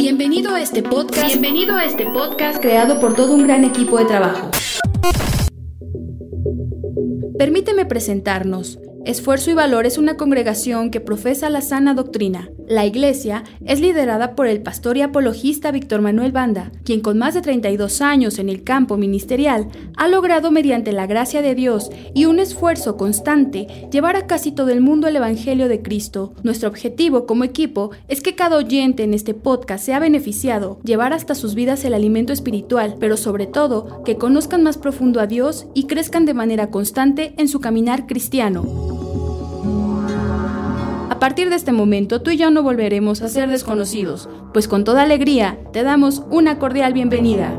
Bienvenido a este podcast. Bienvenido a este podcast creado por todo un gran equipo de trabajo. Permíteme presentarnos. Esfuerzo y Valor es una congregación que profesa la sana doctrina. La iglesia es liderada por el pastor y apologista Víctor Manuel Banda, quien con más de 32 años en el campo ministerial ha logrado mediante la gracia de Dios y un esfuerzo constante llevar a casi todo el mundo el Evangelio de Cristo. Nuestro objetivo como equipo es que cada oyente en este podcast sea beneficiado, llevar hasta sus vidas el alimento espiritual, pero sobre todo que conozcan más profundo a Dios y crezcan de manera constante en su caminar cristiano. A partir de este momento tú y yo no volveremos a ser desconocidos, pues con toda alegría te damos una cordial bienvenida.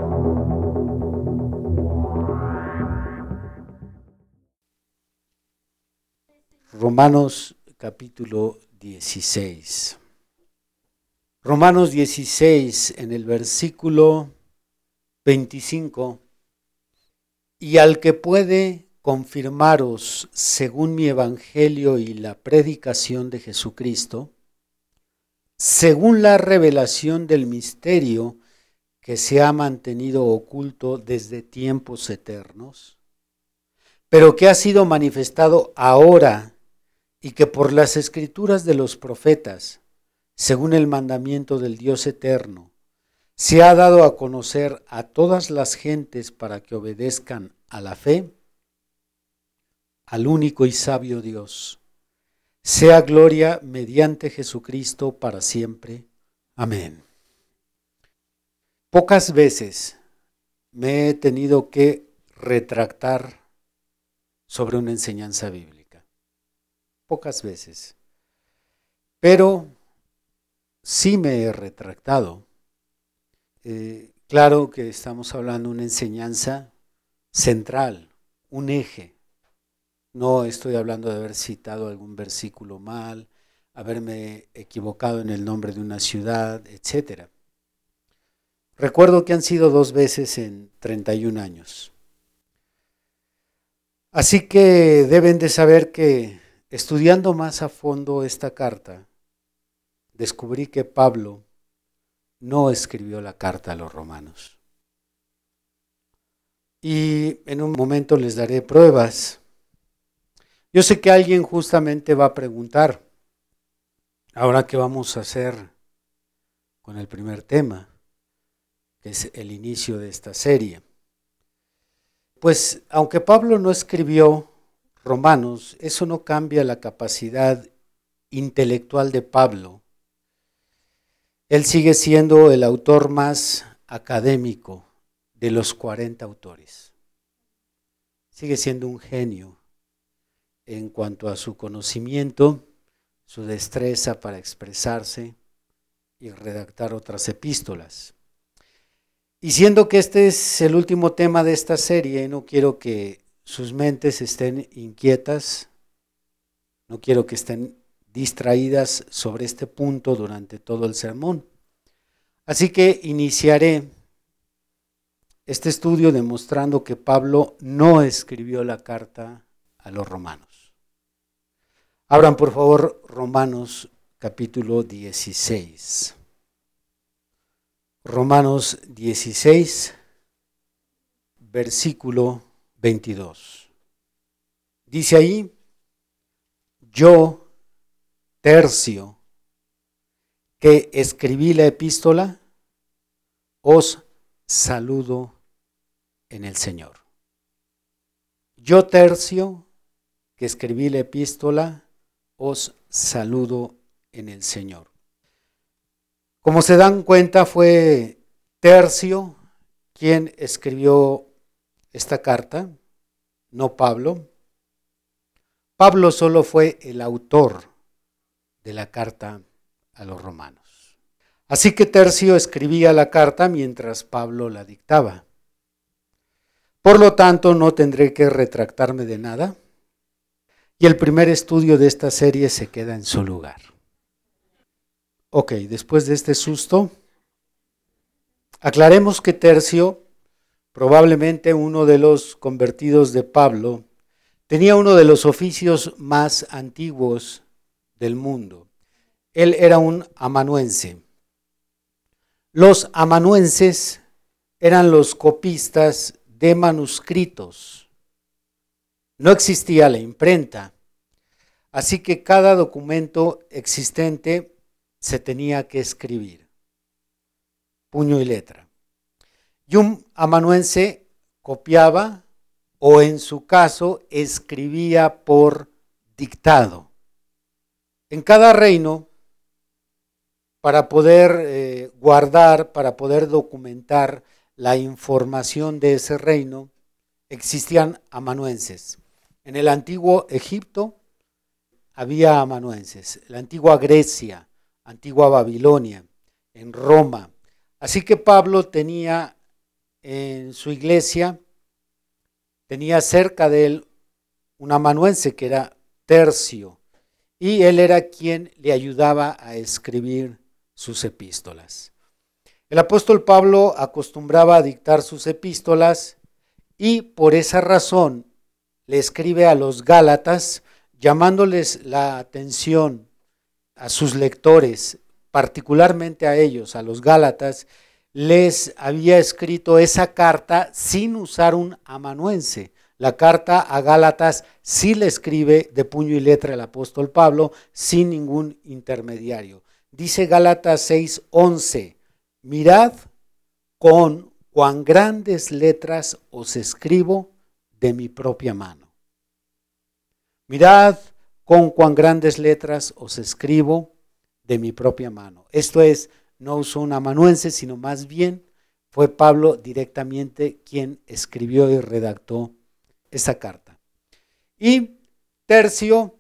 Romanos capítulo 16. Romanos 16 en el versículo 25. Y al que puede confirmaros según mi evangelio y la predicación de Jesucristo, según la revelación del misterio que se ha mantenido oculto desde tiempos eternos, pero que ha sido manifestado ahora y que por las escrituras de los profetas, según el mandamiento del Dios eterno, se ha dado a conocer a todas las gentes para que obedezcan a la fe, al único y sabio Dios. Sea gloria mediante Jesucristo para siempre. Amén. Pocas veces me he tenido que retractar sobre una enseñanza bíblica. Pocas veces. Pero sí me he retractado. Eh, claro que estamos hablando de una enseñanza central, un eje no estoy hablando de haber citado algún versículo mal, haberme equivocado en el nombre de una ciudad, etc. Recuerdo que han sido dos veces en 31 años. Así que deben de saber que estudiando más a fondo esta carta, descubrí que Pablo no escribió la carta a los romanos. Y en un momento les daré pruebas yo sé que alguien justamente va a preguntar, ahora qué vamos a hacer con el primer tema, que es el inicio de esta serie. Pues aunque Pablo no escribió Romanos, eso no cambia la capacidad intelectual de Pablo. Él sigue siendo el autor más académico de los 40 autores. Sigue siendo un genio en cuanto a su conocimiento, su destreza para expresarse y redactar otras epístolas. Y siendo que este es el último tema de esta serie, no quiero que sus mentes estén inquietas, no quiero que estén distraídas sobre este punto durante todo el sermón. Así que iniciaré este estudio demostrando que Pablo no escribió la carta a los romanos. Abran por favor Romanos capítulo 16. Romanos 16, versículo 22. Dice ahí, yo, tercio, que escribí la epístola, os saludo en el Señor. Yo, tercio, que escribí la epístola, os saludo en el Señor. Como se dan cuenta, fue Tercio quien escribió esta carta, no Pablo. Pablo solo fue el autor de la carta a los romanos. Así que Tercio escribía la carta mientras Pablo la dictaba. Por lo tanto, no tendré que retractarme de nada y el primer estudio de esta serie se queda en su lugar. Ok, después de este susto, aclaremos que Tercio, probablemente uno de los convertidos de Pablo, tenía uno de los oficios más antiguos del mundo. Él era un amanuense. Los amanuenses eran los copistas de manuscritos. No existía la imprenta, así que cada documento existente se tenía que escribir, puño y letra. Y un amanuense copiaba o en su caso escribía por dictado. En cada reino, para poder eh, guardar, para poder documentar la información de ese reino, existían amanuenses. En el antiguo Egipto había amanuenses, la antigua Grecia, antigua Babilonia, en Roma. Así que Pablo tenía en su iglesia, tenía cerca de él un amanuense que era Tercio, y él era quien le ayudaba a escribir sus epístolas. El apóstol Pablo acostumbraba a dictar sus epístolas y por esa razón le escribe a los Gálatas llamándoles la atención a sus lectores, particularmente a ellos, a los Gálatas, les había escrito esa carta sin usar un amanuense. La carta a Gálatas sí le escribe de puño y letra el apóstol Pablo sin ningún intermediario. Dice Gálatas 6:11, Mirad con cuán grandes letras os escribo de mi propia mano. Mirad con cuán grandes letras os escribo de mi propia mano. Esto es, no usó un amanuense, sino más bien fue Pablo directamente quien escribió y redactó esa carta. Y Tercio,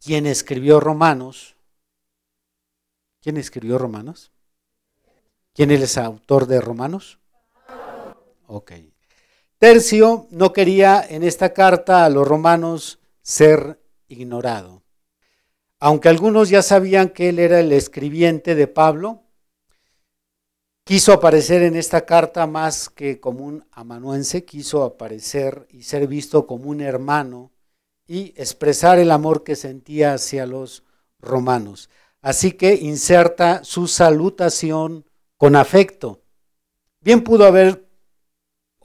quien escribió Romanos, ¿quién escribió Romanos? ¿Quién es el autor de Romanos? Ok. Tercio no quería en esta carta a los romanos ser ignorado. Aunque algunos ya sabían que él era el escribiente de Pablo, quiso aparecer en esta carta más que como un amanuense, quiso aparecer y ser visto como un hermano y expresar el amor que sentía hacia los romanos. Así que inserta su salutación con afecto. Bien pudo haber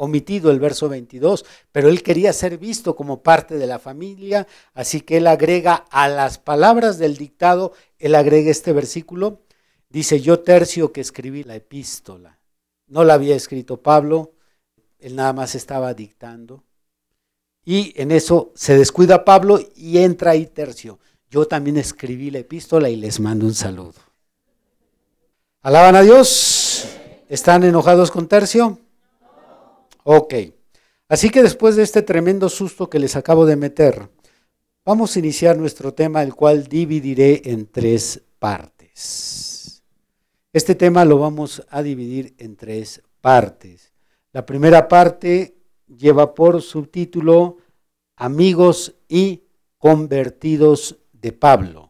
omitido el verso 22, pero él quería ser visto como parte de la familia, así que él agrega a las palabras del dictado, él agrega este versículo, dice, yo tercio que escribí la epístola. No la había escrito Pablo, él nada más estaba dictando. Y en eso se descuida Pablo y entra ahí tercio. Yo también escribí la epístola y les mando un saludo. ¿Alaban a Dios? ¿Están enojados con Tercio? Ok. Así que después de este tremendo susto que les acabo de meter, vamos a iniciar nuestro tema, el cual dividiré en tres partes. Este tema lo vamos a dividir en tres partes. La primera parte lleva por subtítulo Amigos y convertidos de Pablo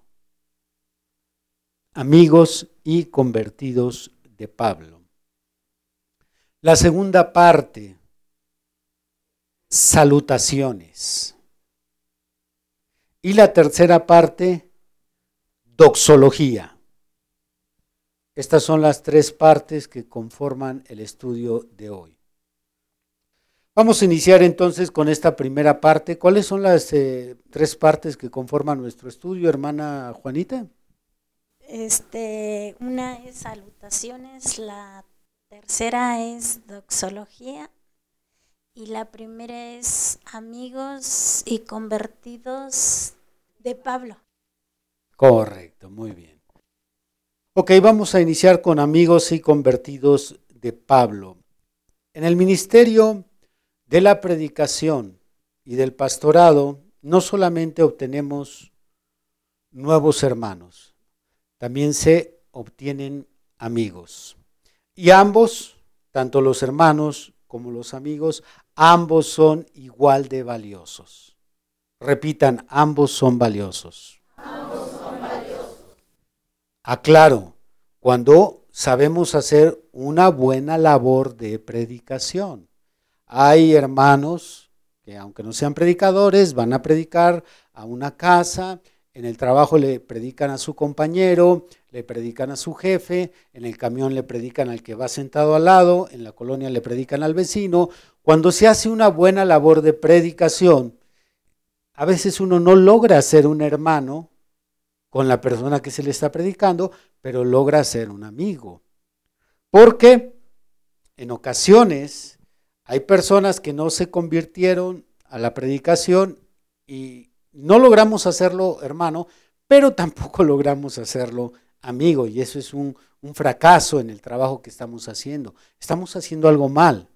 amigos y convertidos de Pablo. La segunda parte, salutaciones. Y la tercera parte, doxología. Estas son las tres partes que conforman el estudio de hoy. Vamos a iniciar entonces con esta primera parte. ¿Cuáles son las eh, tres partes que conforman nuestro estudio, hermana Juanita? Este, una es salutaciones, la tercera es doxología y la primera es amigos y convertidos de Pablo. Correcto, muy bien. Ok, vamos a iniciar con amigos y convertidos de Pablo. En el ministerio de la predicación y del pastorado, no solamente obtenemos nuevos hermanos, también se obtienen amigos. Y ambos, tanto los hermanos como los amigos, ambos son igual de valiosos. Repitan, ambos son valiosos. Ambos son. Aclaro, cuando sabemos hacer una buena labor de predicación. Hay hermanos que aunque no sean predicadores, van a predicar a una casa en el trabajo le predican a su compañero, le predican a su jefe, en el camión le predican al que va sentado al lado, en la colonia le predican al vecino. Cuando se hace una buena labor de predicación, a veces uno no logra ser un hermano con la persona que se le está predicando, pero logra ser un amigo. Porque en ocasiones hay personas que no se convirtieron a la predicación y no logramos hacerlo hermano, pero tampoco logramos hacerlo amigo y eso es un, fracaso en el trabajo que estamos haciendo. Estamos haciendo algo mal.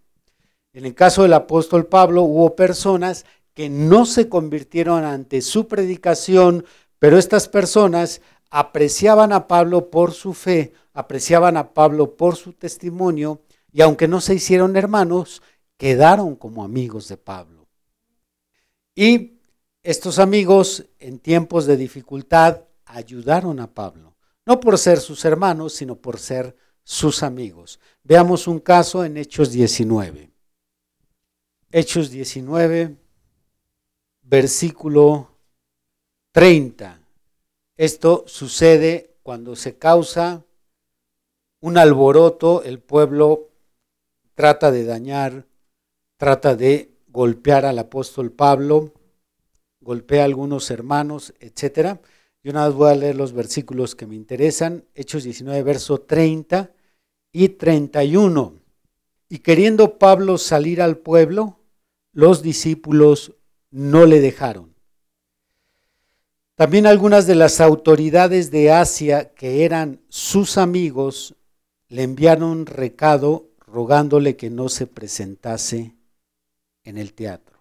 En el caso del apóstol Pablo hubo personas que no se convirtieron ante su predicación, pero estas personas apreciaban a Pablo por su fe, apreciaban a Pablo por su testimonio y aunque no se hicieron hermanos, quedaron como amigos de Pablo. Y estos amigos en tiempos de dificultad ayudaron a Pablo, no por ser sus hermanos, sino por ser sus amigos. Veamos un caso en Hechos 19. Hechos 19, versículo 30. Esto sucede cuando se causa un alboroto, el pueblo trata de dañar, trata de golpear al apóstol Pablo, golpea a algunos hermanos, etc. Yo nada más voy a leer los versículos que me interesan, Hechos 19, verso 30 y 31. Y queriendo Pablo salir al pueblo, los discípulos no le dejaron. También algunas de las autoridades de Asia que eran sus amigos le enviaron recado rogándole que no se presentase en el teatro.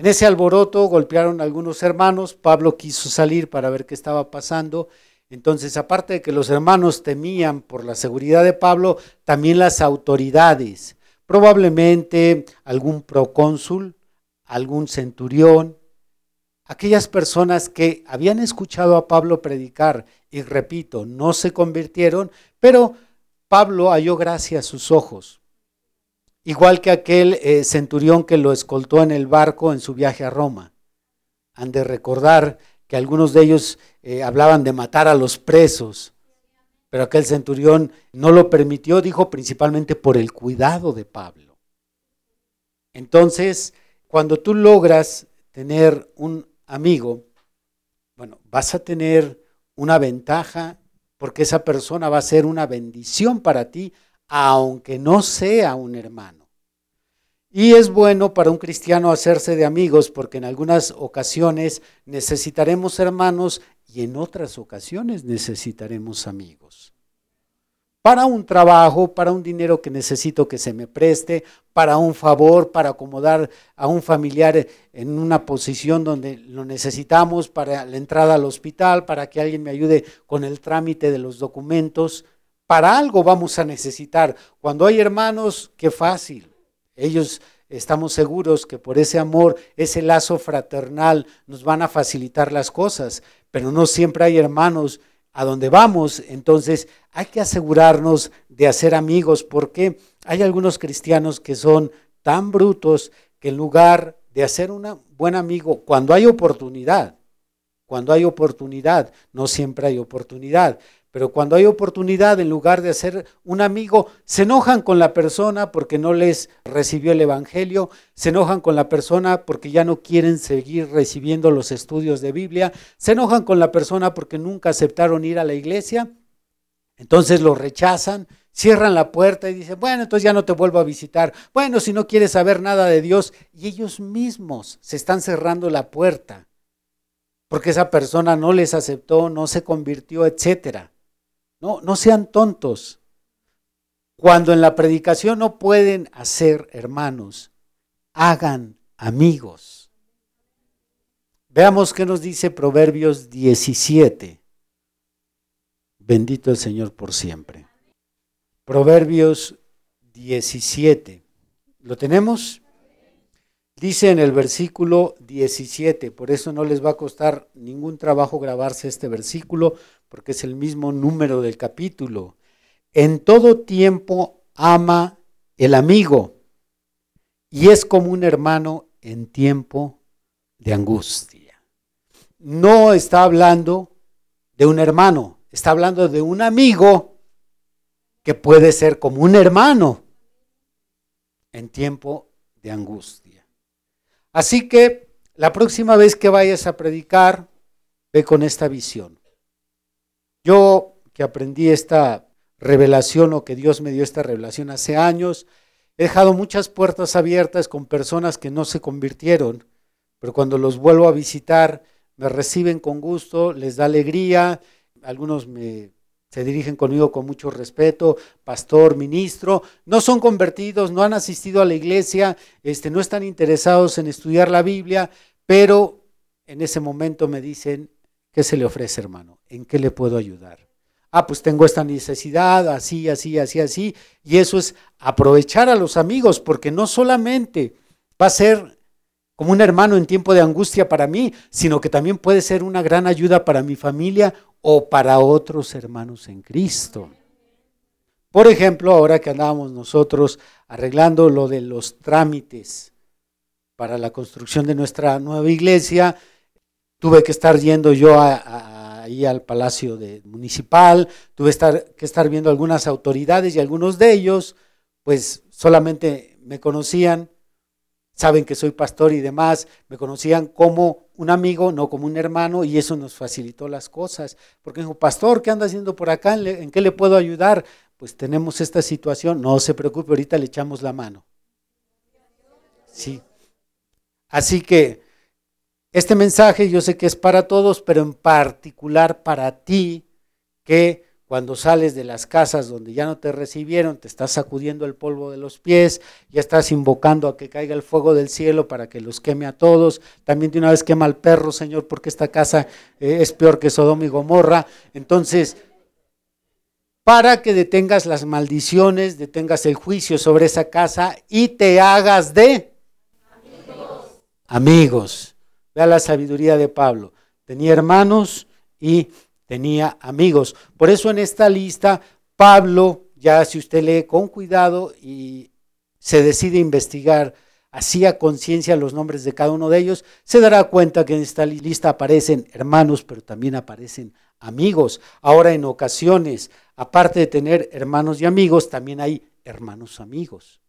En ese alboroto golpearon algunos hermanos, Pablo quiso salir para ver qué estaba pasando, entonces aparte de que los hermanos temían por la seguridad de Pablo, también las autoridades, probablemente algún procónsul, algún centurión, aquellas personas que habían escuchado a Pablo predicar y repito, no se convirtieron, pero Pablo halló gracia a sus ojos, igual que aquel eh, centurión que lo escoltó en el barco en su viaje a Roma. Han de recordar que algunos de ellos eh, hablaban de matar a los presos, pero aquel centurión no lo permitió, dijo principalmente por el cuidado de Pablo. Entonces, cuando tú logras tener un amigo, bueno, vas a tener una ventaja porque esa persona va a ser una bendición para ti, aunque no sea un hermano. Y es bueno para un cristiano hacerse de amigos porque en algunas ocasiones necesitaremos hermanos y en otras ocasiones necesitaremos amigos para un trabajo, para un dinero que necesito que se me preste, para un favor, para acomodar a un familiar en una posición donde lo necesitamos, para la entrada al hospital, para que alguien me ayude con el trámite de los documentos. Para algo vamos a necesitar. Cuando hay hermanos, qué fácil. Ellos estamos seguros que por ese amor, ese lazo fraternal, nos van a facilitar las cosas, pero no siempre hay hermanos a donde vamos, entonces hay que asegurarnos de hacer amigos, porque hay algunos cristianos que son tan brutos que en lugar de hacer un buen amigo, cuando hay oportunidad, cuando hay oportunidad, no siempre hay oportunidad, pero cuando hay oportunidad, en lugar de hacer un amigo, se enojan con la persona porque no les recibió el Evangelio, se enojan con la persona porque ya no quieren seguir recibiendo los estudios de Biblia, se enojan con la persona porque nunca aceptaron ir a la iglesia, entonces lo rechazan, cierran la puerta y dicen, bueno, entonces ya no te vuelvo a visitar, bueno, si no quieres saber nada de Dios, y ellos mismos se están cerrando la puerta porque esa persona no les aceptó, no se convirtió, etcétera. No, no sean tontos. Cuando en la predicación no pueden hacer hermanos, hagan amigos. Veamos qué nos dice Proverbios 17. Bendito el Señor por siempre. Proverbios 17. ¿Lo tenemos? Dice en el versículo 17, por eso no les va a costar ningún trabajo grabarse este versículo, porque es el mismo número del capítulo. En todo tiempo ama el amigo y es como un hermano en tiempo de angustia. no está hablando de un hermano, está hablando de un amigo que puede ser como un hermano en tiempo de angustia. Así que la próxima vez que vayas a predicar, ve con esta visión. Yo que aprendí esta revelación o que Dios me dio esta revelación hace años, he dejado muchas puertas abiertas con personas que no se convirtieron, pero cuando los vuelvo a visitar, me reciben con gusto, les da alegría, algunos me se dirigen conmigo con mucho respeto, pastor, ministro, no son convertidos, no han asistido a la iglesia, este, no están interesados en estudiar la Biblia, pero en ese momento me dicen, ¿qué se le ofrece, hermano? ¿En qué le puedo ayudar? Ah, pues tengo esta necesidad, así, así, así, así. Y eso es aprovechar a los amigos, porque no solamente va a ser como un hermano en tiempo de angustia para mí, sino que también puede ser una gran ayuda para mi familia o para otros hermanos en Cristo. Por ejemplo, ahora que andábamos nosotros arreglando lo de los trámites para la construcción de nuestra nueva iglesia, tuve que estar yendo yo ahí al Palacio de, Municipal, tuve estar, que estar viendo algunas autoridades y algunos de ellos, pues solamente me conocían saben que soy pastor y demás, me conocían como un amigo, no como un hermano, y eso nos facilitó las cosas. Porque dijo, pastor, ¿qué anda haciendo por acá? ¿En qué le puedo ayudar? Pues tenemos esta situación, no se preocupe, ahorita le echamos la mano. Sí. Así que este mensaje yo sé que es para todos, pero en particular para ti, que cuando sales de las casas donde ya no te recibieron, te estás sacudiendo el polvo de los pies, ya estás invocando a que caiga el fuego del cielo para que los queme a todos. También de una vez quema al perro, Señor, porque esta casa eh, es peor que Sodoma y Gomorra. Entonces, para que detengas las maldiciones, detengas el juicio sobre esa casa y te hagas de amigos. amigos. Vea la sabiduría de Pablo. Tenía hermanos y tenía amigos. Por eso en esta lista, Pablo, ya si usted lee con cuidado y se decide investigar así a conciencia los nombres de cada uno de ellos, se dará cuenta que en esta lista aparecen hermanos, pero también aparecen amigos. Ahora en ocasiones, aparte de tener hermanos y amigos, también hay hermanos amigos.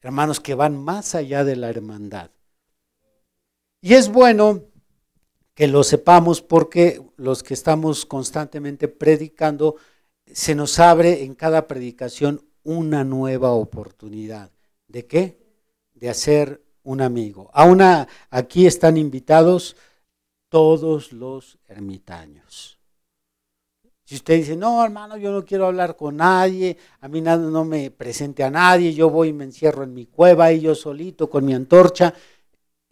Hermanos que van más allá de la hermandad. Y es bueno que lo sepamos porque los que estamos constantemente predicando, se nos abre en cada predicación una nueva oportunidad. ¿De qué? De hacer un amigo. Aún aquí están invitados todos los ermitaños. Si usted dice, no, hermano, yo no quiero hablar con nadie, a mí nada, no me presente a nadie, yo voy y me encierro en mi cueva y yo solito con mi antorcha,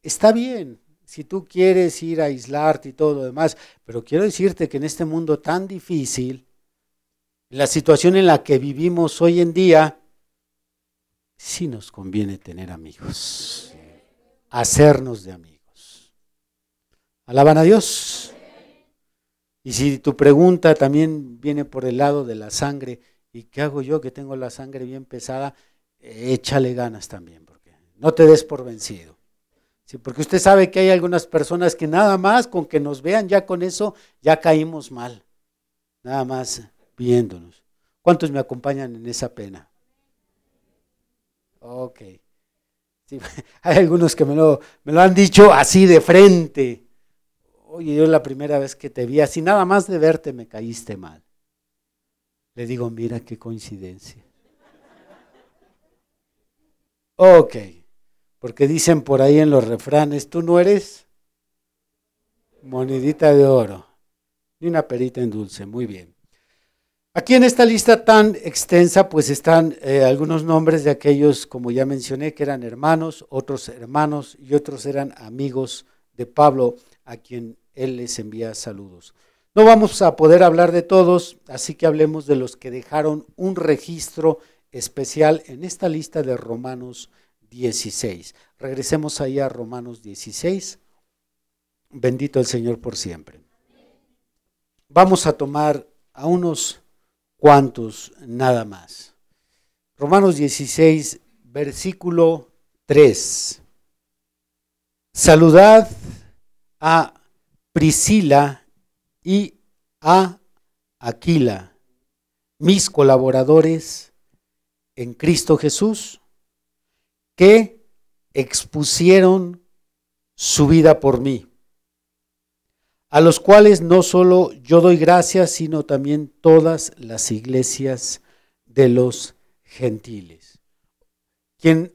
está bien, si tú quieres ir a aislarte y todo lo demás, pero quiero decirte que en este mundo tan difícil, la situación en la que vivimos hoy en día, sí nos conviene tener amigos, hacernos de amigos. Alaban a Dios. Y si tu pregunta también viene por el lado de la sangre, ¿y qué hago yo que tengo la sangre bien pesada? Échale ganas también, porque no te des por vencido. Sí, porque usted sabe que hay algunas personas que nada más con que nos vean ya con eso ya caímos mal. Nada más viéndonos. ¿Cuántos me acompañan en esa pena? Ok. hay algunos que me lo, me lo han dicho así de frente. Oye, yo la primera vez que te vi así, nada más de verte me caíste mal. Le digo, mira qué coincidencia. Ok. Porque dicen por ahí en los refranes, tú no eres monedita de oro, ni una perita en dulce. Muy bien. Aquí en esta lista tan extensa, pues están eh, algunos nombres de aquellos, como ya mencioné, que eran hermanos, otros hermanos y otros eran amigos de Pablo, a quien él les envía saludos. No vamos a poder hablar de todos, así que hablemos de los que dejaron un registro especial en esta lista de Romanos 16. Regresemos ahí a Romanos 16. Bendito el Señor por siempre. Vamos a tomar a unos cuantos nada más. Romanos 16, versículo 3. Saludad a Priscila y a Aquila, mis colaboradores en Cristo Jesús, que expusieron su vida por mí, a los cuales no solo yo doy gracias, sino también todas las iglesias de los gentiles. Quien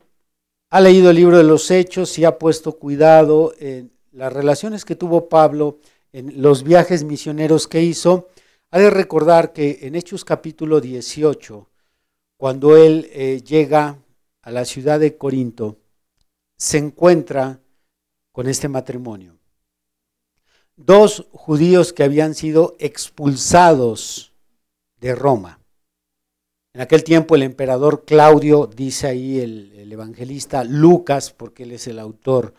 ha leído el libro de los Hechos y ha puesto cuidado en las relaciones que tuvo Pablo en los viajes misioneros que hizo, ha de recordar que en Hechos capítulo 18, cuando él eh, llega a la ciudad de Corinto, se encuentra con este matrimonio. Dos judíos que habían sido expulsados de Roma. En aquel tiempo el emperador Claudio, dice ahí el, evangelista Lucas, porque él es el autor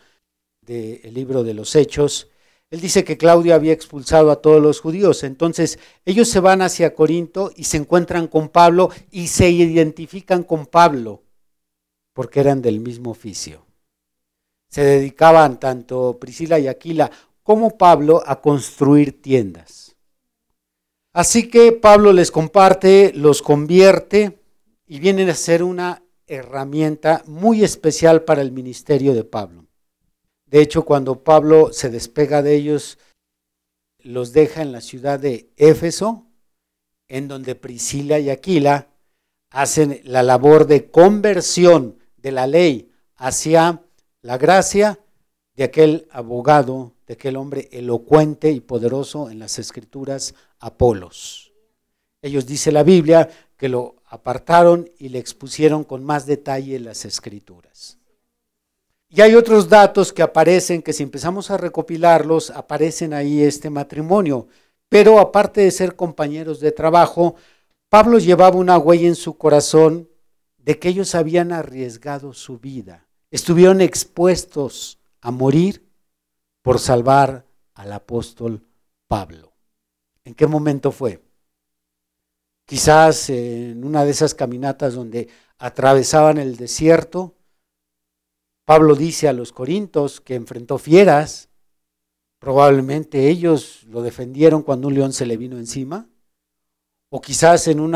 del libro de los Hechos, él dice que Claudio había expulsado a todos los judíos. Entonces ellos se van hacia Corinto y se encuentran con Pablo y se identifican con Pablo porque eran del mismo oficio. Se dedicaban tanto Priscila y Aquila como Pablo a construir tiendas. Así que Pablo les comparte, los convierte y vienen a ser una herramienta muy especial para el ministerio de Pablo. De hecho, cuando Pablo se despega de ellos, los deja en la ciudad de Éfeso, en donde Priscila y Aquila hacen la labor de conversión de la ley hacia la gracia de aquel abogado, de aquel hombre elocuente y poderoso en las escrituras, Apolos. Ellos dice la Biblia que lo apartaron y le expusieron con más detalle las escrituras. Y hay otros datos que aparecen, que si empezamos a recopilarlos, aparecen ahí este matrimonio. Pero aparte de ser compañeros de trabajo, Pablo llevaba una huella en su corazón de que ellos habían arriesgado su vida, estuvieron expuestos a morir por salvar al apóstol Pablo. ¿En qué momento fue? Quizás en una de esas caminatas donde atravesaban el desierto, Pablo dice a los corintos que enfrentó fieras, probablemente ellos lo defendieron cuando un león se le vino encima, o quizás en un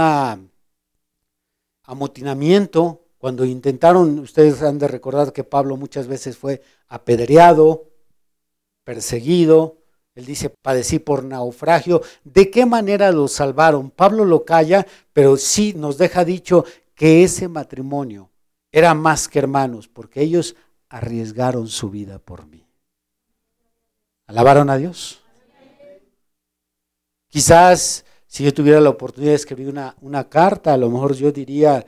amotinamiento, cuando intentaron, ustedes han de recordar que Pablo muchas veces fue apedreado, perseguido, él dice, padecí por naufragio. ¿De qué manera lo salvaron? Pablo lo calla, pero sí nos deja dicho que ese matrimonio era más que hermanos, porque ellos arriesgaron su vida por mí. ¿Alabaron a Dios? Quizás si yo tuviera la oportunidad de escribir una, una carta, a lo mejor yo diría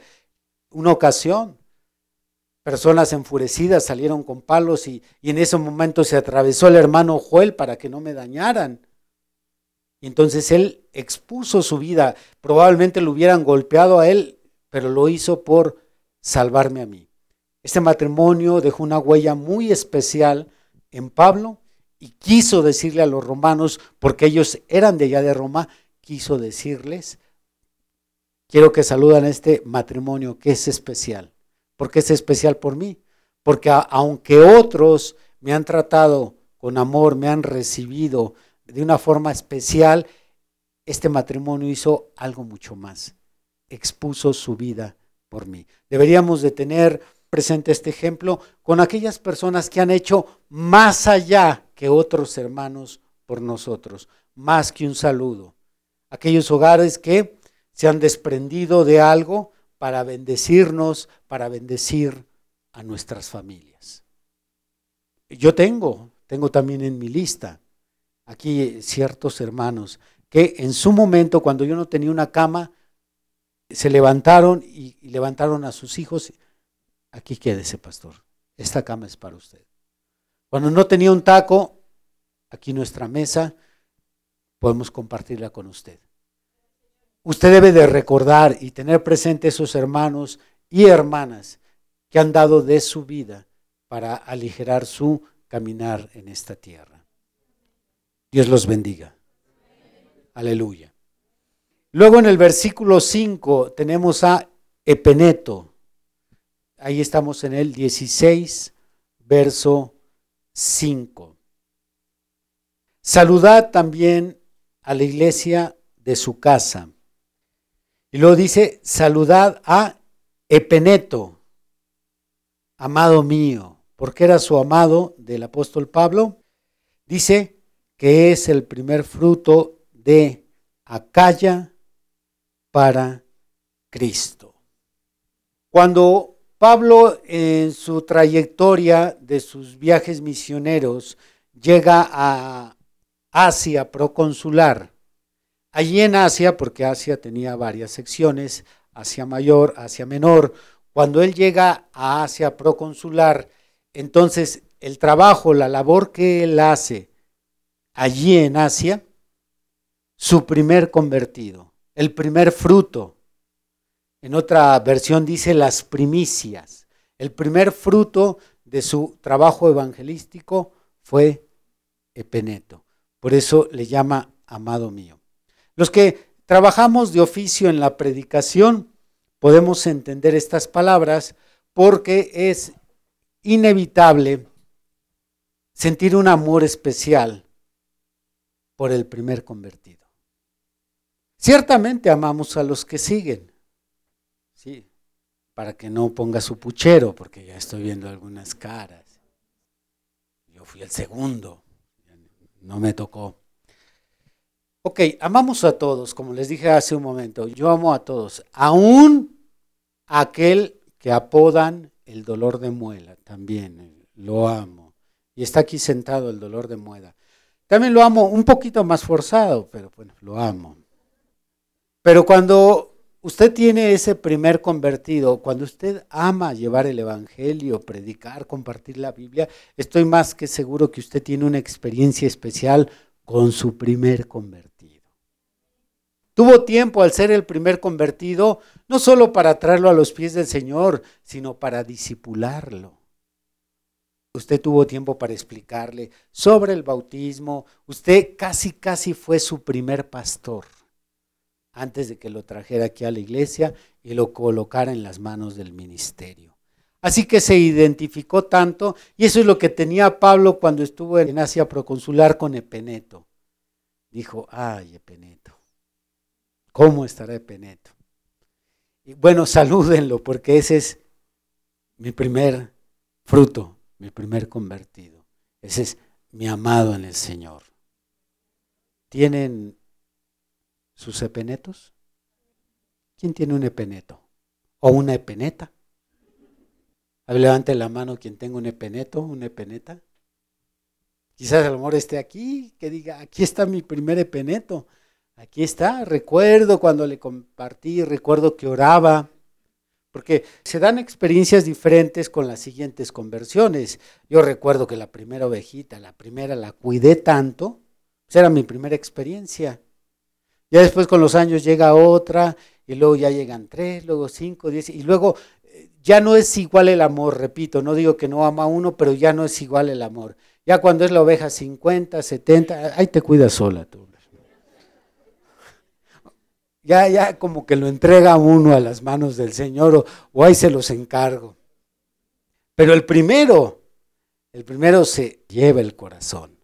una ocasión Personas enfurecidas salieron con palos y, en ese momento se atravesó el hermano Joel para que no me dañaran. Y entonces él expuso su vida. Probablemente lo hubieran golpeado a él, pero lo hizo por salvarme a mí. Este matrimonio dejó una huella muy especial en Pablo y quiso decirle a los romanos, porque ellos eran de allá de Roma, quiso decirles, quiero que saludan a este matrimonio que es especial porque es especial por mí. Porque aunque otros me han tratado con amor, me han recibido de una forma especial, este matrimonio hizo algo mucho más. Expuso su vida por mí. Deberíamos de tener presente este ejemplo con aquellas personas que han hecho más allá que otros hermanos por nosotros, más que un saludo. Aquellos hogares que se han desprendido de algo para bendecirnos, para bendecir a nuestras familias. Yo tengo, tengo también en mi lista aquí ciertos hermanos que en su momento, cuando yo no tenía una cama, se levantaron y, levantaron a sus hijos. Aquí quédese, pastor. Esta cama es para usted. Cuando no tenía un taco, aquí nuestra mesa, podemos compartirla con usted. Usted debe de recordar y tener presente esos hermanos y hermanas que han dado de su vida para aligerar su caminar en esta tierra. Dios los bendiga. Aleluya. Luego en el versículo 5 tenemos a Epeneto. Ahí estamos en el 16, verso 5. saludad también a la iglesia de su casa. Y luego dice, saludad a Epeneto, amado mío, porque era su amado del apóstol Pablo. Dice que es el primer fruto de Acaya para Cristo. Cuando Pablo en su trayectoria de sus viajes misioneros llega a Asia proconsular, allí en Asia, porque Asia tenía varias secciones, Asia Mayor, Asia Menor, cuando él llega a Asia proconsular, entonces el trabajo, la labor que él hace allí en Asia, su primer convertido, el primer fruto. En otra versión dice las primicias. El primer fruto de su trabajo evangelístico fue Epeneto. Por eso le llama amado mío. Los que trabajamos de oficio en la predicación podemos entender estas palabras porque es inevitable sentir un amor especial por el primer convertido. Ciertamente amamos a los que siguen, sí, para que no ponga su puchero, porque ya estoy viendo algunas caras. Yo fui el segundo, no me tocó. Ok, amamos a todos, como les dije hace un momento, yo amo a todos, aún aquel que apodan el dolor de muela, también lo amo. Y está aquí sentado el dolor de muela. También lo amo un poquito más forzado, pero bueno, lo amo. Pero cuando usted tiene ese primer convertido, cuando usted ama llevar el Evangelio, predicar, compartir la Biblia, estoy más que seguro que usted tiene una experiencia especial con su primer convertido. Tuvo tiempo al ser el primer convertido, no solo para traerlo a los pies del Señor, sino para disipularlo. Usted tuvo tiempo para explicarle sobre el bautismo. Usted casi, casi fue su primer pastor antes de que lo trajera aquí a la iglesia y lo colocara en las manos del ministerio. Así que se identificó tanto, y eso es lo que tenía Pablo cuando estuvo en Asia proconsular con Epeneto. Dijo, ay, Epeneto, ¿cómo estará Epeneto? Y bueno, salúdenlo, porque ese es mi primer fruto, mi primer convertido. Ese es mi amado en el Señor. ¿Tienen sus epenetos? ¿Quién tiene un epeneto? ¿O una epeneta? A ver, levante la mano quien tenga un epeneto, una epeneta. Quizás el amor esté aquí, que diga, aquí está mi primer epeneto. Aquí está, recuerdo cuando le compartí, recuerdo que oraba, porque se dan experiencias diferentes con las siguientes conversiones. Yo recuerdo que la primera ovejita, la primera la cuidé tanto, pues era mi primera experiencia. Ya después con los años llega otra, y luego ya llegan tres, luego cinco, diez, y luego eh, ya no es igual el amor, repito, no digo que no ama a uno, pero ya no es igual el amor. Ya cuando es la oveja 50, 70, ahí te cuidas sola tú. Ya, ya como que lo entrega uno a las manos del Señor o, o ahí se los encargo. Pero el primero, el primero se lleva el corazón.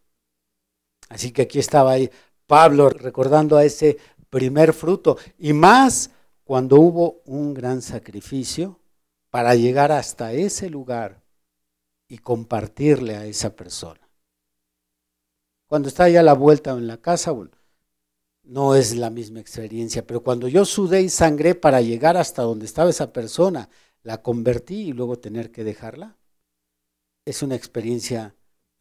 Así que aquí estaba ahí Pablo recordando a ese primer fruto y más cuando hubo un gran sacrificio para llegar hasta ese lugar y compartirle a esa persona. Cuando está ya la vuelta en la casa, no es la misma experiencia, pero cuando yo sudé y sangré para llegar hasta donde estaba esa persona, la convertí y luego tener que dejarla, es una experiencia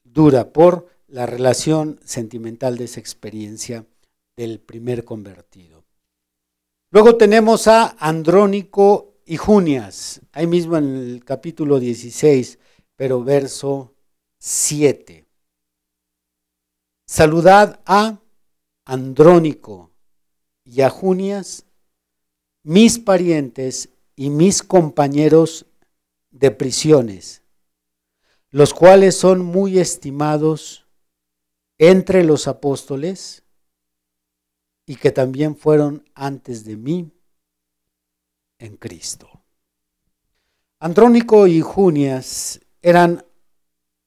dura por la relación sentimental de esa experiencia del primer convertido. Luego tenemos a Andrónico y Junias, ahí mismo en el capítulo 16, pero verso 7. Saludad a Andrónico y a Junias, mis parientes y mis compañeros de prisiones, los cuales son muy estimados entre los apóstoles y que también fueron antes de mí en Cristo. Andrónico y Junias eran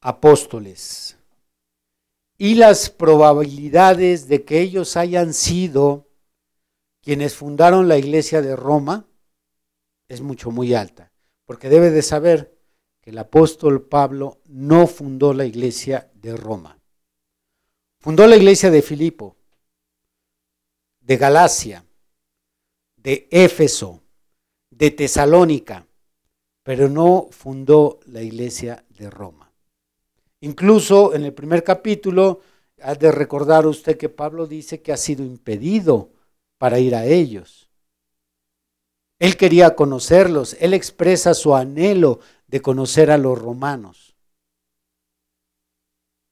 apóstoles y las probabilidades de que ellos hayan sido quienes fundaron la iglesia de Roma es mucho, muy alta, porque debe de saber que el apóstol Pablo no fundó la iglesia de Roma. Fundó la iglesia de Filipo, de Galacia, de Éfeso, de Tesalónica, pero no fundó la iglesia de Roma. Incluso en el primer capítulo, ha de recordar usted que Pablo dice que ha sido impedido para ir a ellos. Él quería conocerlos, él expresa su anhelo de conocer a los romanos.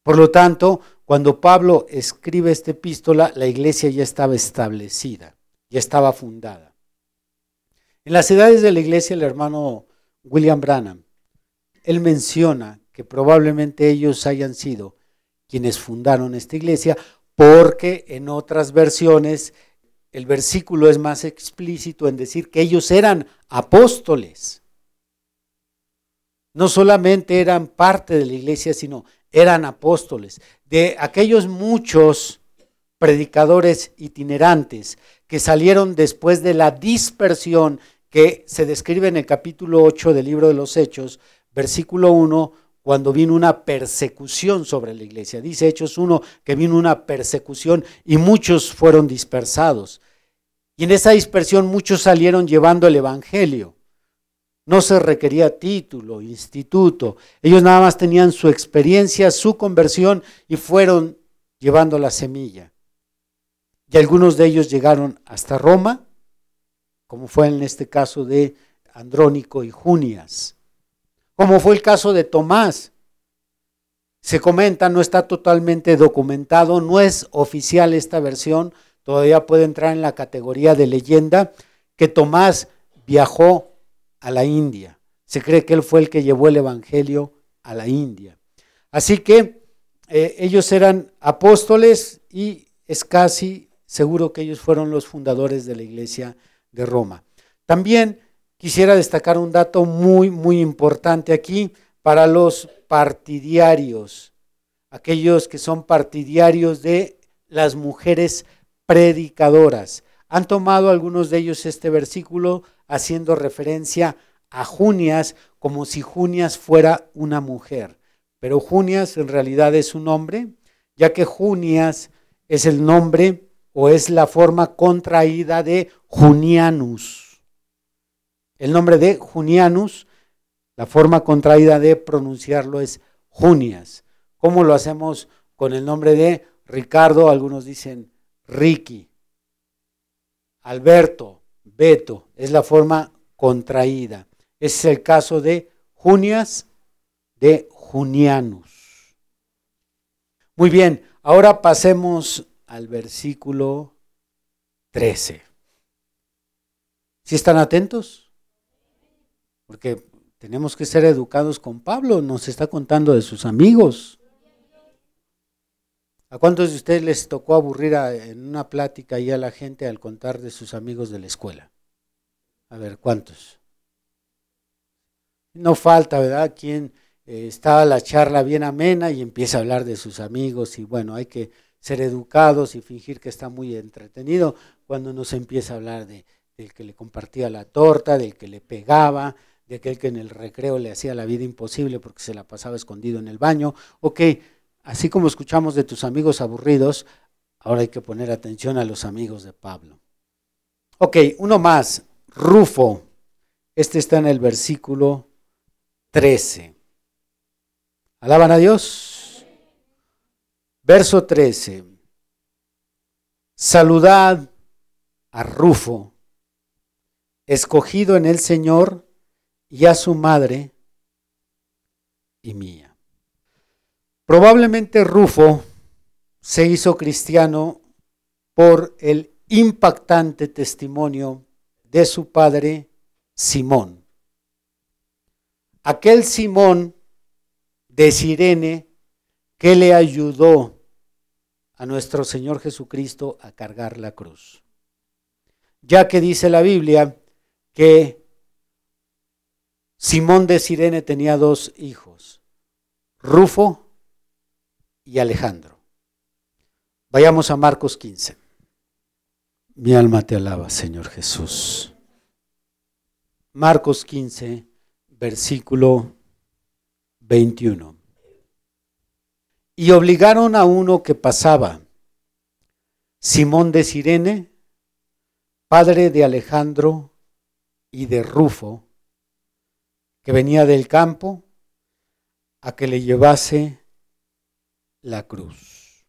Por lo tanto, cuando Pablo escribe esta epístola, la iglesia ya estaba establecida, ya estaba fundada. En las edades de la iglesia, el hermano William Branham, él menciona que probablemente ellos hayan sido quienes fundaron esta iglesia, porque en otras versiones el versículo es más explícito en decir que ellos eran apóstoles. No solamente eran parte de la iglesia, sino eran apóstoles. De aquellos muchos predicadores itinerantes que salieron después de la dispersión que se describe en el capítulo 8 del libro de los Hechos, versículo 1, cuando vino una persecución sobre la iglesia. Dice Hechos 1 que vino una persecución y muchos fueron dispersados. Y en esa dispersión muchos salieron llevando el Evangelio. No se requería título, instituto. Ellos nada más tenían su experiencia, su conversión y fueron llevando la semilla. Y algunos de ellos llegaron hasta Roma, como fue en este caso de Andrónico y Junias, como fue el caso de Tomás. Se comenta, no está totalmente documentado, no es oficial esta versión, todavía puede entrar en la categoría de leyenda, que Tomás viajó a la India. Se cree que él fue el que llevó el Evangelio a la India. Así que eh, ellos eran apóstoles y es casi seguro que ellos fueron los fundadores de la iglesia de Roma. También quisiera destacar un dato muy, muy importante aquí para los partidarios, aquellos que son partidarios de las mujeres predicadoras. Han tomado algunos de ellos este versículo haciendo referencia a Junias como si Junias fuera una mujer. Pero Junias en realidad es un hombre, ya que Junias es el nombre o es la forma contraída de Junianus. El nombre de Junianus, la forma contraída de pronunciarlo es Junias. ¿Cómo lo hacemos con el nombre de Ricardo? Algunos dicen Ricky, Alberto, Beto, es la forma contraída. es el caso de Junias de Junianus. Muy bien, ahora pasemos al versículo 13. ¿Sí están atentos? Porque tenemos que ser educados con Pablo, nos está contando de sus amigos. ¿A cuántos de ustedes les tocó aburrir en una plática y a la gente al contar de sus amigos de la escuela? A ver, ¿cuántos? No falta, ¿verdad? Quien eh, está la charla bien amena y empieza a hablar de sus amigos y bueno, hay que ser educados y fingir que está muy entretenido cuando nos empieza a hablar de, del que le compartía la torta, del que le pegaba, de aquel que en el recreo le hacía la vida imposible porque se la pasaba escondido en el baño. Ok, Así como escuchamos de tus amigos aburridos, ahora hay que poner atención a los amigos de Pablo. Ok, uno más, Rufo. Este está en el versículo 13. ¿Alaban a Dios? Verso 13. Saludad a Rufo, escogido en el Señor, y a su madre y mía. Probablemente Rufo se hizo cristiano por el impactante testimonio de su padre Simón. Aquel Simón de Sirene que le ayudó a nuestro Señor Jesucristo a cargar la cruz. Ya que dice la Biblia que Simón de Sirene tenía dos hijos, Rufo y Alejandro. Vayamos a Marcos 15. Mi alma te alaba, Señor Jesús. Marcos 15, versículo 21. Y obligaron a uno que pasaba, Simón de Sirene, padre de Alejandro y de Rufo, que venía del campo, a que le llevase la cruz.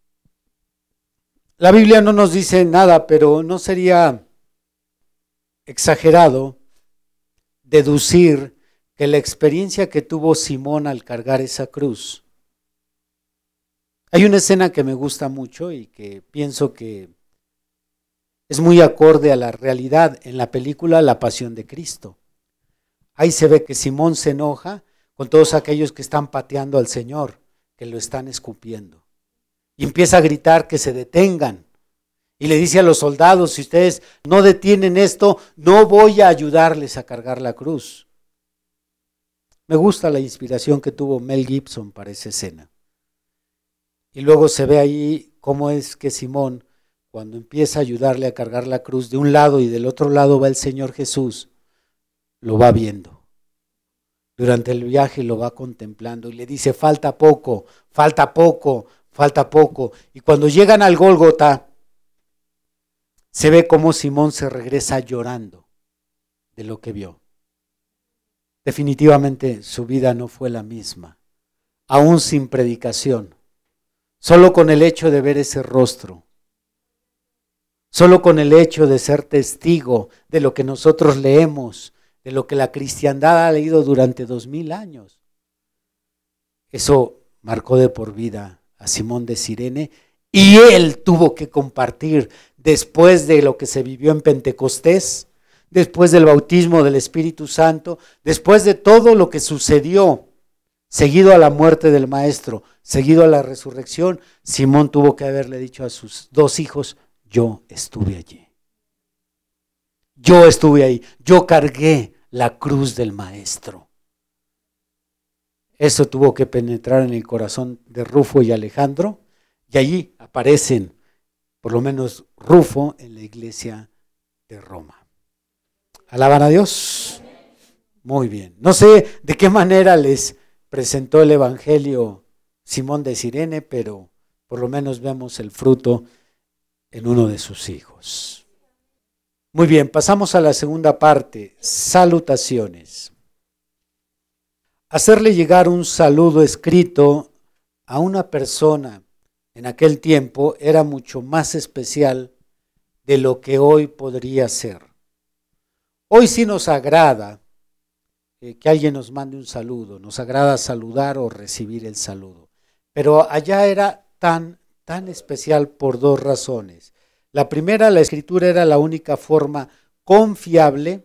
La Biblia no nos dice nada, pero no sería exagerado deducir que la experiencia que tuvo Simón al cargar esa cruz. Hay una escena que me gusta mucho y que pienso que es muy acorde a la realidad en la película La Pasión de Cristo. Ahí se ve que Simón se enoja con todos aquellos que están pateando al Señor, que lo están escupiendo. Y empieza a gritar que se detengan. Y le dice a los soldados, si ustedes no detienen esto, no voy a ayudarles a cargar la cruz. Me gusta la inspiración que tuvo Mel Gibson para esa escena. Y luego se ve ahí cómo es que Simón, cuando empieza a ayudarle a cargar la cruz, de un lado y del otro lado va el Señor Jesús, lo va viendo. Durante el viaje lo va contemplando y le dice, falta poco, falta poco, falta poco. Y cuando llegan al Gólgota, se ve cómo Simón se regresa llorando de lo que vio. Definitivamente su vida no fue la misma, aún sin predicación, solo con el hecho de ver ese rostro, solo con el hecho de ser testigo de lo que nosotros leemos, de lo que la cristiandad ha leído durante dos mil años. Eso marcó de por vida a Simón de Sirene y él tuvo que compartir después de lo que se vivió en Pentecostés, después del bautismo del Espíritu Santo, después de todo lo que sucedió, seguido a la muerte del Maestro, seguido a la resurrección, Simón tuvo que haberle dicho a sus dos hijos, yo estuve allí. Yo estuve ahí, yo cargué la cruz del Maestro. Eso tuvo que penetrar en el corazón de Rufo y Alejandro, y allí aparecen, por lo menos Rufo, en la iglesia de Roma. ¿Alaban a Dios? Muy bien. No sé de qué manera les presentó el Evangelio Simón de Sirene, pero por lo menos vemos el fruto en uno de sus hijos. Muy bien, pasamos a la segunda parte, salutaciones. Hacerle llegar un saludo escrito a una persona en aquel tiempo era mucho más especial de lo que hoy podría ser. Hoy sí nos agrada eh, que alguien nos mande un saludo, nos agrada saludar o recibir el saludo, pero allá era tan, tan especial por dos razones. La primera, la escritura era la única forma confiable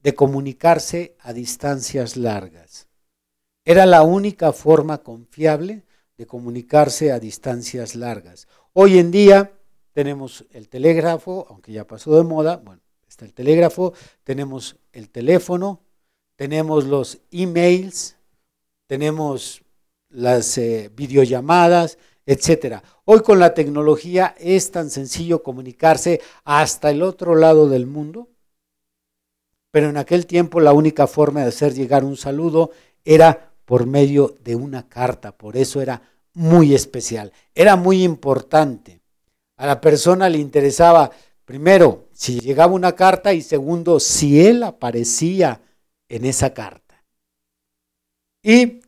de comunicarse a distancias largas. Era la única forma confiable de comunicarse a distancias largas. Hoy en día tenemos el telégrafo, aunque ya pasó de moda, bueno, está el telégrafo, tenemos el teléfono, tenemos los emails, tenemos las eh, videollamadas, etcétera. Hoy con la tecnología es tan sencillo comunicarse hasta el otro lado del mundo, pero en aquel tiempo la única forma de hacer llegar un saludo era por medio de una carta, por eso era muy especial, era muy importante. A la persona le interesaba, primero, si llegaba una carta y segundo, si él aparecía en esa carta. Y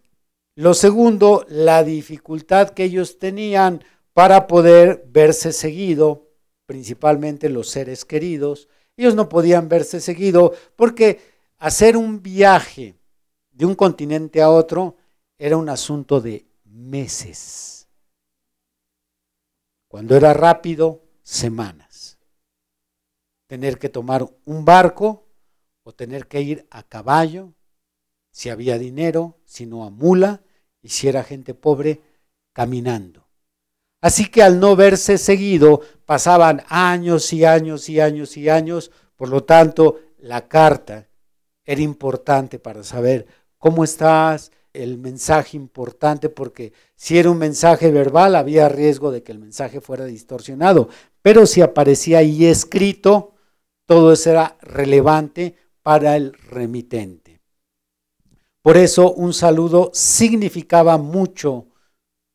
lo segundo, la dificultad que ellos tenían para poder verse seguido, principalmente los seres queridos. Ellos no podían verse seguido porque hacer un viaje de un continente a otro era un asunto de meses. Cuando era rápido, semanas. Tener que tomar un barco o tener que ir a caballo, si había dinero, si no a mula, y si era gente pobre, caminando. Así que al no verse seguido, pasaban años y años y años y años, por lo tanto, la carta era importante para saber cómo estás, el mensaje importante porque si era un mensaje verbal había riesgo de que el mensaje fuera distorsionado, pero si aparecía ahí escrito, todo eso era relevante para el remitente. Por eso un saludo significaba mucho,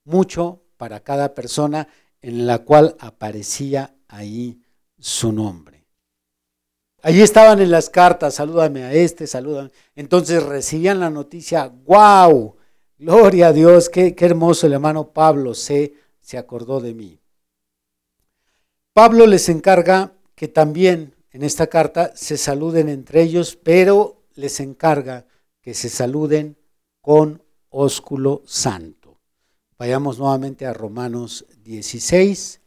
mucho para cada persona en la cual aparecía ahí su nombre. Allí estaban en las cartas, salúdame a este, salúdame. Entonces recibían la noticia, wow, gloria a Dios, qué, qué hermoso el hermano Pablo se, se acordó de mí. Pablo les encarga que también en esta carta se saluden entre ellos, pero les encarga que se saluden con ósculo santo. Vayamos nuevamente a Romanos 16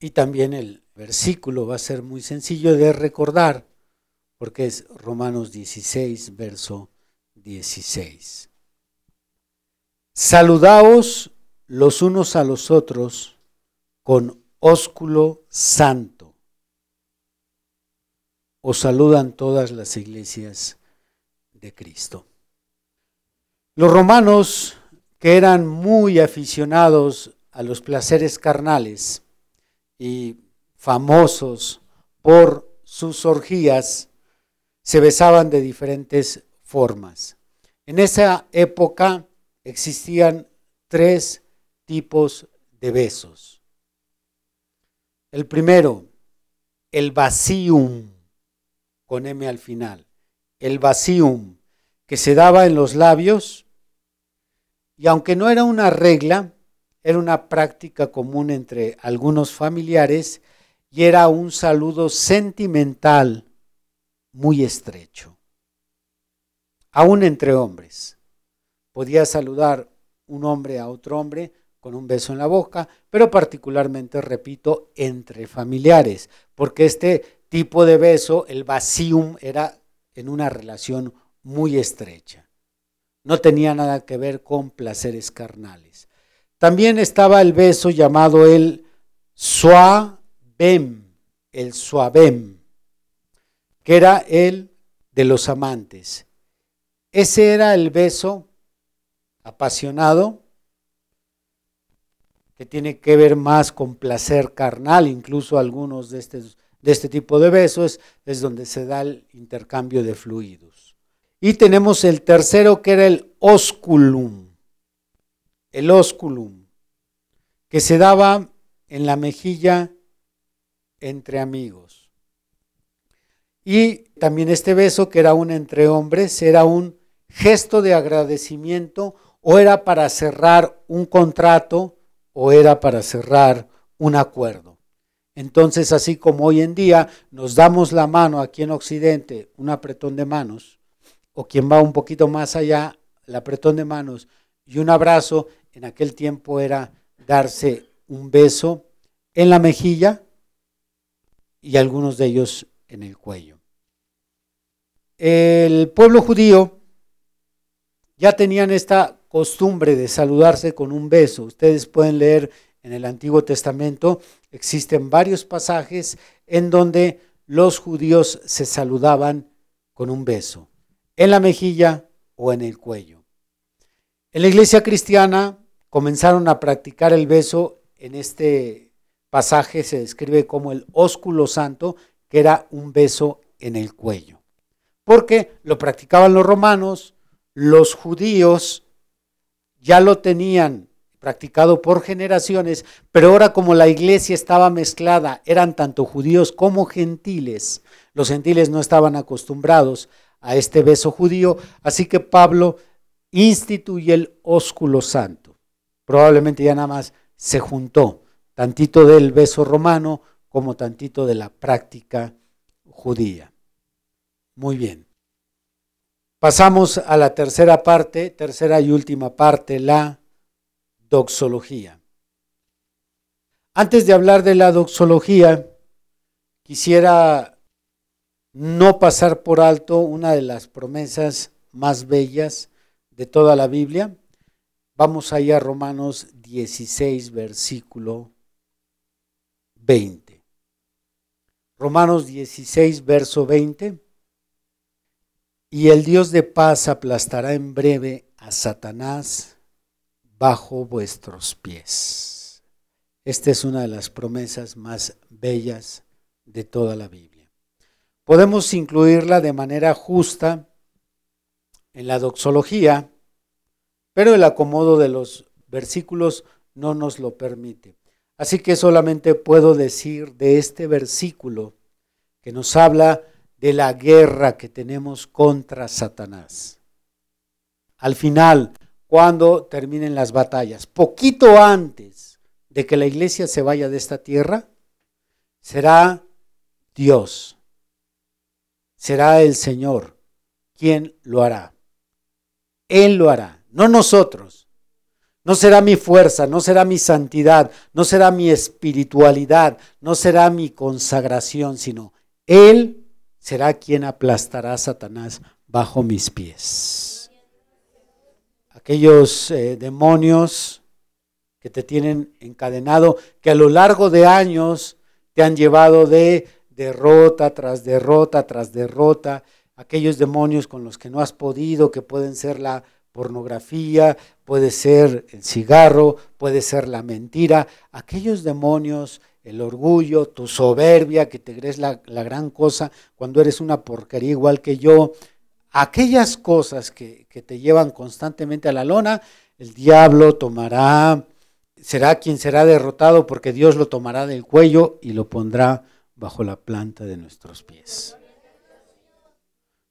y también el versículo va a ser muy sencillo de recordar porque es Romanos 16, verso 16. Saludaos los unos a los otros con ósculo santo. Os saludan todas las iglesias de Cristo. Los romanos, que eran muy aficionados a los placeres carnales y famosos por sus orgías, se besaban de diferentes formas. En esa época existían tres tipos de besos. El primero, el vasium, con M al final. El vasium, que se daba en los labios, y aunque no era una regla, era una práctica común entre algunos familiares y era un saludo sentimental muy estrecho. Aún entre hombres. Podía saludar un hombre a otro hombre con un beso en la boca, pero particularmente, repito, entre familiares, porque este tipo de beso, el vasium, era en una relación muy estrecha. No tenía nada que ver con placeres carnales. También estaba el beso llamado el suabem, el suabem, que era el de los amantes. Ese era el beso apasionado que tiene que ver más con placer carnal, incluso algunos de, este, de este tipo de besos es donde se da el intercambio de fluidos. Y tenemos el tercero que era el osculum, el osculum, que se daba en la mejilla entre amigos. Y también este beso, que era un entre hombres, era un gesto de agradecimiento o era para cerrar un contrato o era para cerrar un acuerdo. Entonces, así como hoy en día nos damos la mano aquí en Occidente, un apretón de manos, o quien va un poquito más allá, el apretón de manos y un abrazo, en aquel tiempo era darse un beso en la mejilla y algunos de ellos en el cuello. El pueblo judío ya tenían esta costumbre de saludarse con un beso. Ustedes pueden leer en el Antiguo Testamento, existen varios pasajes en donde los judíos se saludaban con un beso, en la mejilla o en el cuello. En la iglesia cristiana comenzaron a practicar el beso en este pasaje se describe como el ósculo santo, que era un beso en el cuello. Porque lo practicaban los romanos, los judíos ya lo tenían practicado por generaciones, pero ahora como la iglesia estaba mezclada, eran tanto judíos como gentiles, los gentiles no estaban acostumbrados a este beso judío, así que Pablo instituye el ósculo santo. Probablemente ya nada más se juntó tantito del beso romano como tantito de la práctica judía. Muy bien. Pasamos a la tercera parte, tercera y última parte, la doxología. Antes de hablar de la doxología, quisiera no pasar por alto una de las promesas más bellas de toda la Biblia. Vamos ahí a Romanos 16, versículo 20. Romanos 16, verso 20. y el Dios de paz aplastará en breve a Satanás bajo vuestros pies. Esta es una de las promesas más bellas de toda la Biblia. Podemos incluirla de manera justa en la doxología, pero el acomodo de los versículos no nos lo permite. Así que solamente puedo decir de este versículo que nos habla de la guerra que tenemos contra Satanás. Al final, cuando terminen las batallas, poquito antes de que la iglesia se vaya de esta tierra, será Dios, será el Señor quien lo hará. Él lo hará, no nosotros. No será mi fuerza, no será mi santidad, no será mi espiritualidad, no será mi consagración, sino Él será quien aplastará a Satanás bajo mis pies. Aquellos eh, demonios que te tienen encadenado, que a lo largo de años te han llevado de derrota tras derrota tras derrota, aquellos demonios con los que no has podido, que pueden ser la pornografía, puede ser el cigarro, puede ser la mentira, aquellos demonios, el orgullo, tu soberbia, que te crees la, gran cosa cuando eres una porquería igual que yo, aquellas cosas que, que te llevan constantemente a la lona, el diablo tomará, será quien será derrotado porque Dios lo tomará del cuello y lo pondrá bajo la planta de nuestros pies.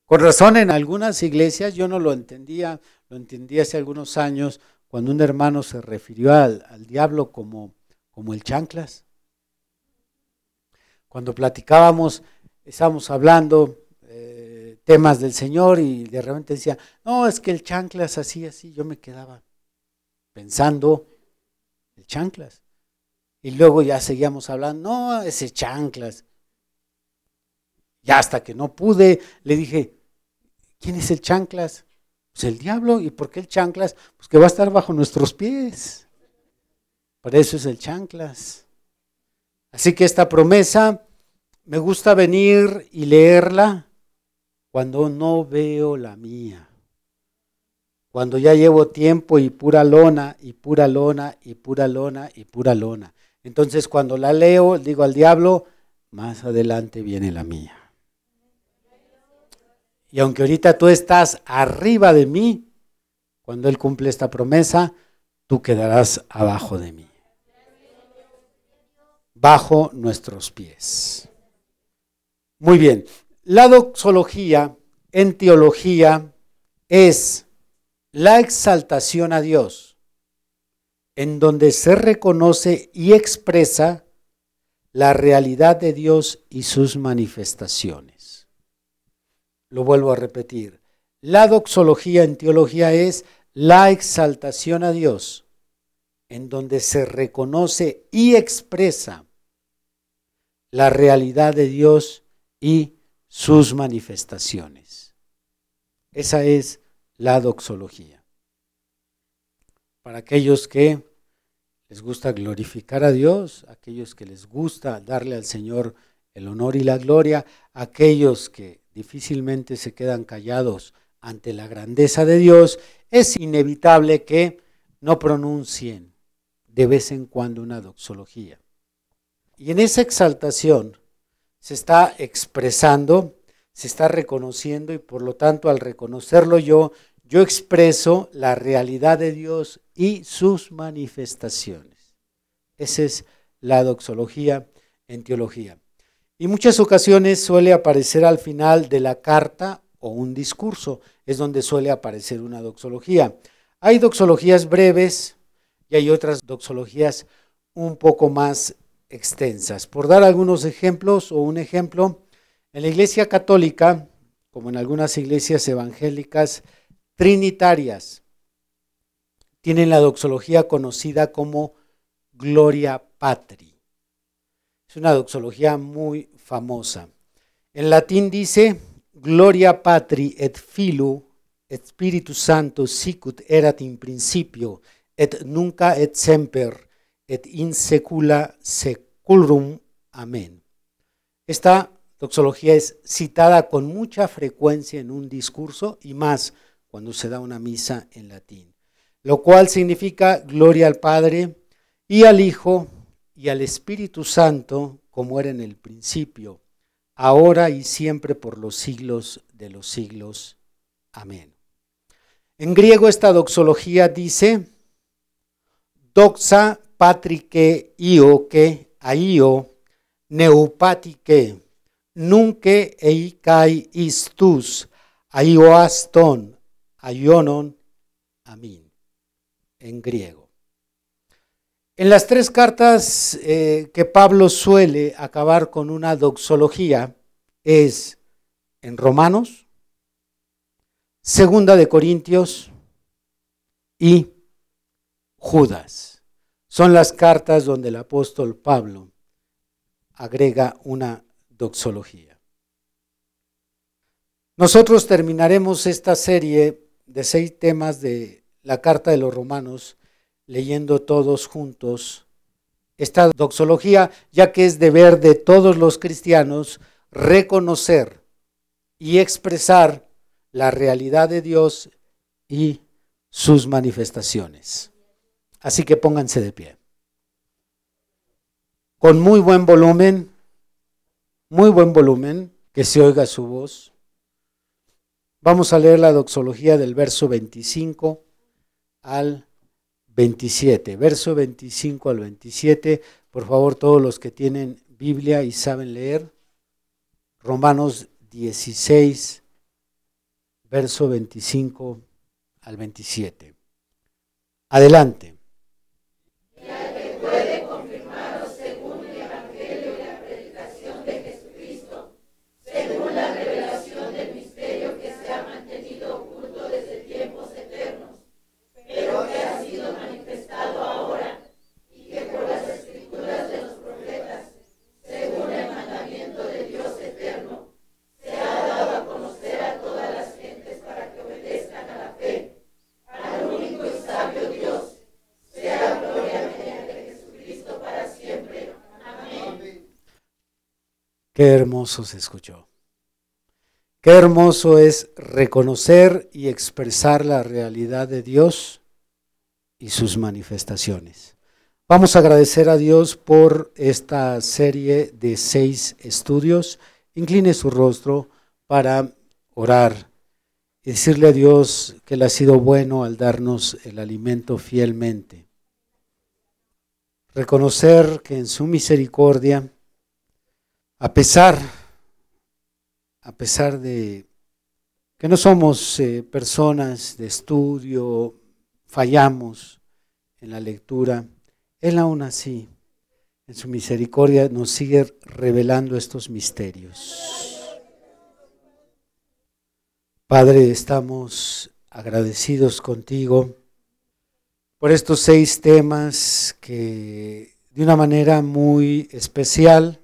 Con razón en algunas iglesias yo no lo entendía, lo entendí hace algunos años cuando un hermano se refirió al, diablo como, como el chanclas. Cuando platicábamos, estábamos hablando temas del Señor y de repente decía, no, es que el chanclas así, así, yo me quedaba pensando, el chanclas. Y luego ya seguíamos hablando, no, ese chanclas. Y hasta que no pude, le dije, ¿quién es el chanclas? Pues el diablo. ¿Y por qué el chanclas? Pues que va a estar bajo nuestros pies. Por eso es el chanclas. Así que esta promesa me gusta venir y leerla cuando no veo la mía. Cuando ya llevo tiempo y pura lona, y pura lona, y pura lona, y pura lona. Entonces cuando la leo, digo al diablo, más adelante viene la mía. Y aunque ahorita tú estás arriba de mí, cuando Él cumple esta promesa, tú quedarás abajo de mí. Bajo nuestros pies. Muy bien. La doxología en teología es la exaltación a Dios, en donde se reconoce y expresa la realidad de Dios y sus manifestaciones. Lo vuelvo a repetir. La doxología en teología es la exaltación a Dios, en donde se reconoce y expresa la realidad de Dios y sus manifestaciones. Esa es la doxología. Para aquellos que les gusta glorificar a Dios, aquellos que les gusta darle al Señor el honor y la gloria, aquellos que difícilmente se quedan callados ante la grandeza de Dios, es inevitable que no pronuncien de vez en cuando una doxología. Y en esa exaltación se está expresando, se está reconociendo y por lo tanto al reconocerlo yo, yo expreso la realidad de Dios y sus manifestaciones. Esa es la doxología en teología. Y muchas ocasiones suele aparecer al final de la carta o un discurso, es donde suele aparecer una doxología. Hay doxologías breves y hay otras doxologías un poco más extensas. Por dar algunos ejemplos o un ejemplo, en la Iglesia Católica, como en algunas iglesias evangélicas trinitarias, tienen la doxología conocida como Gloria Patri. Es una doxología muy famosa. En latín dice, Gloria Patri et Filu et Spiritus Santo sicut erat in principio et nunca et semper et in secula seculum. Amén. Esta doxología es citada con mucha frecuencia en un discurso y más cuando se da una misa en latín, lo cual significa gloria al Padre y al Hijo y al Espíritu Santo, como era en el principio, ahora y siempre por los siglos de los siglos. Amén. En griego esta doxología dice, doxa patrike io que aio neupatike nunque eikai istus aioaston aionon amin en griego. En las tres cartas eh, que Pablo suele acabar con una doxología es en Romanos, Segunda de Corintios y Judas. Son las cartas donde el apóstol Pablo agrega una doxología. Nosotros terminaremos esta serie de seis temas de la carta de los romanos leyendo todos juntos esta doxología, ya que es deber de todos los cristianos reconocer y expresar la realidad de Dios y sus manifestaciones. Así que pónganse de pie. Con muy buen volumen, muy buen volumen, que se oiga su voz. Vamos a leer la doxología del verso 25 al 27. Verso 25 al 27. Por favor, todos los que tienen Biblia y saben leer. Romanos 16, verso 25 al 27. Adelante. Qué hermoso se escuchó. Qué hermoso es reconocer y expresar la realidad de Dios y sus manifestaciones. Vamos a agradecer a Dios por esta serie de seis estudios. Incline su rostro para orar y decirle a Dios que Él ha sido bueno al darnos el alimento fielmente. Reconocer que en su misericordia a pesar, a pesar de que no somos eh, personas de estudio, fallamos en la lectura, Él aún así, en su misericordia, nos sigue revelando estos misterios. Padre, estamos agradecidos contigo por estos seis temas que de una manera muy especial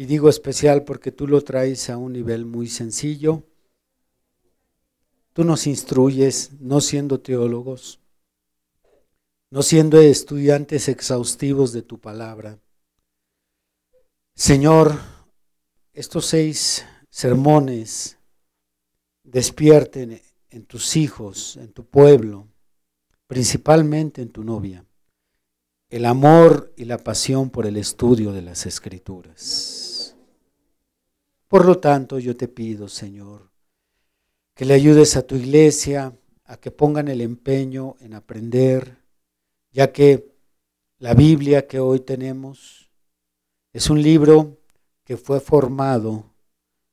y digo especial porque tú lo traes a un nivel muy sencillo. Tú nos instruyes, no siendo teólogos, no siendo estudiantes exhaustivos de tu palabra. Señor, estos seis sermones despierten en tus hijos, en tu pueblo, principalmente en tu novia, el amor y la pasión por el estudio de las escrituras. Por lo tanto, yo te pido, Señor, que le ayudes a tu iglesia a que pongan el empeño en aprender, ya que la Biblia que hoy tenemos es un libro que fue formado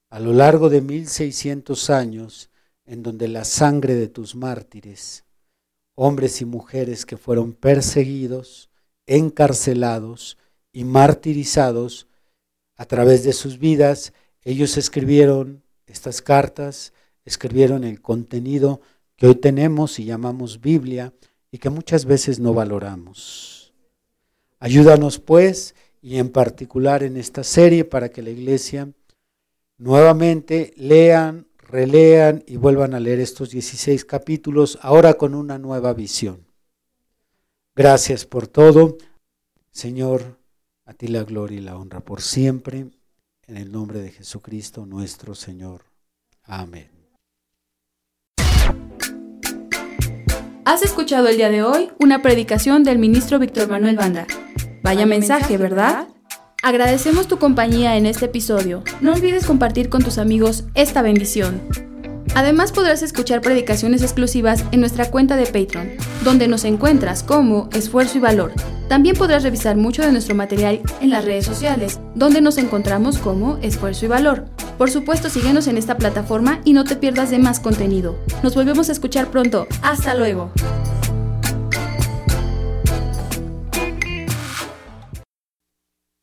a lo largo de 1600 años en donde la sangre de tus mártires, hombres y mujeres que fueron perseguidos, encarcelados y martirizados a través de sus vidas, ellos escribieron estas cartas, escribieron el contenido que hoy tenemos y llamamos Biblia y que muchas veces no valoramos. Ayúdanos pues y en particular en esta serie para que la iglesia nuevamente lean, relean y vuelvan a leer estos 16 capítulos ahora con una nueva visión. Gracias por todo. Señor, a ti la gloria y la honra por siempre en el nombre de Jesucristo nuestro Señor. Amén. Has escuchado el día de hoy una predicación del ministro Víctor Manuel Banda. Vaya mensaje, ¿verdad? Agradecemos tu compañía en este episodio. No olvides compartir con tus amigos esta bendición. Además podrás escuchar predicaciones exclusivas en nuestra cuenta de Patreon, donde nos encuentras como Esfuerzo y Valor. También podrás revisar mucho de nuestro material en las redes sociales, donde nos encontramos como Esfuerzo y Valor. Por supuesto, síguenos en esta plataforma y no te pierdas de más contenido. Nos volvemos a escuchar pronto. Hasta luego.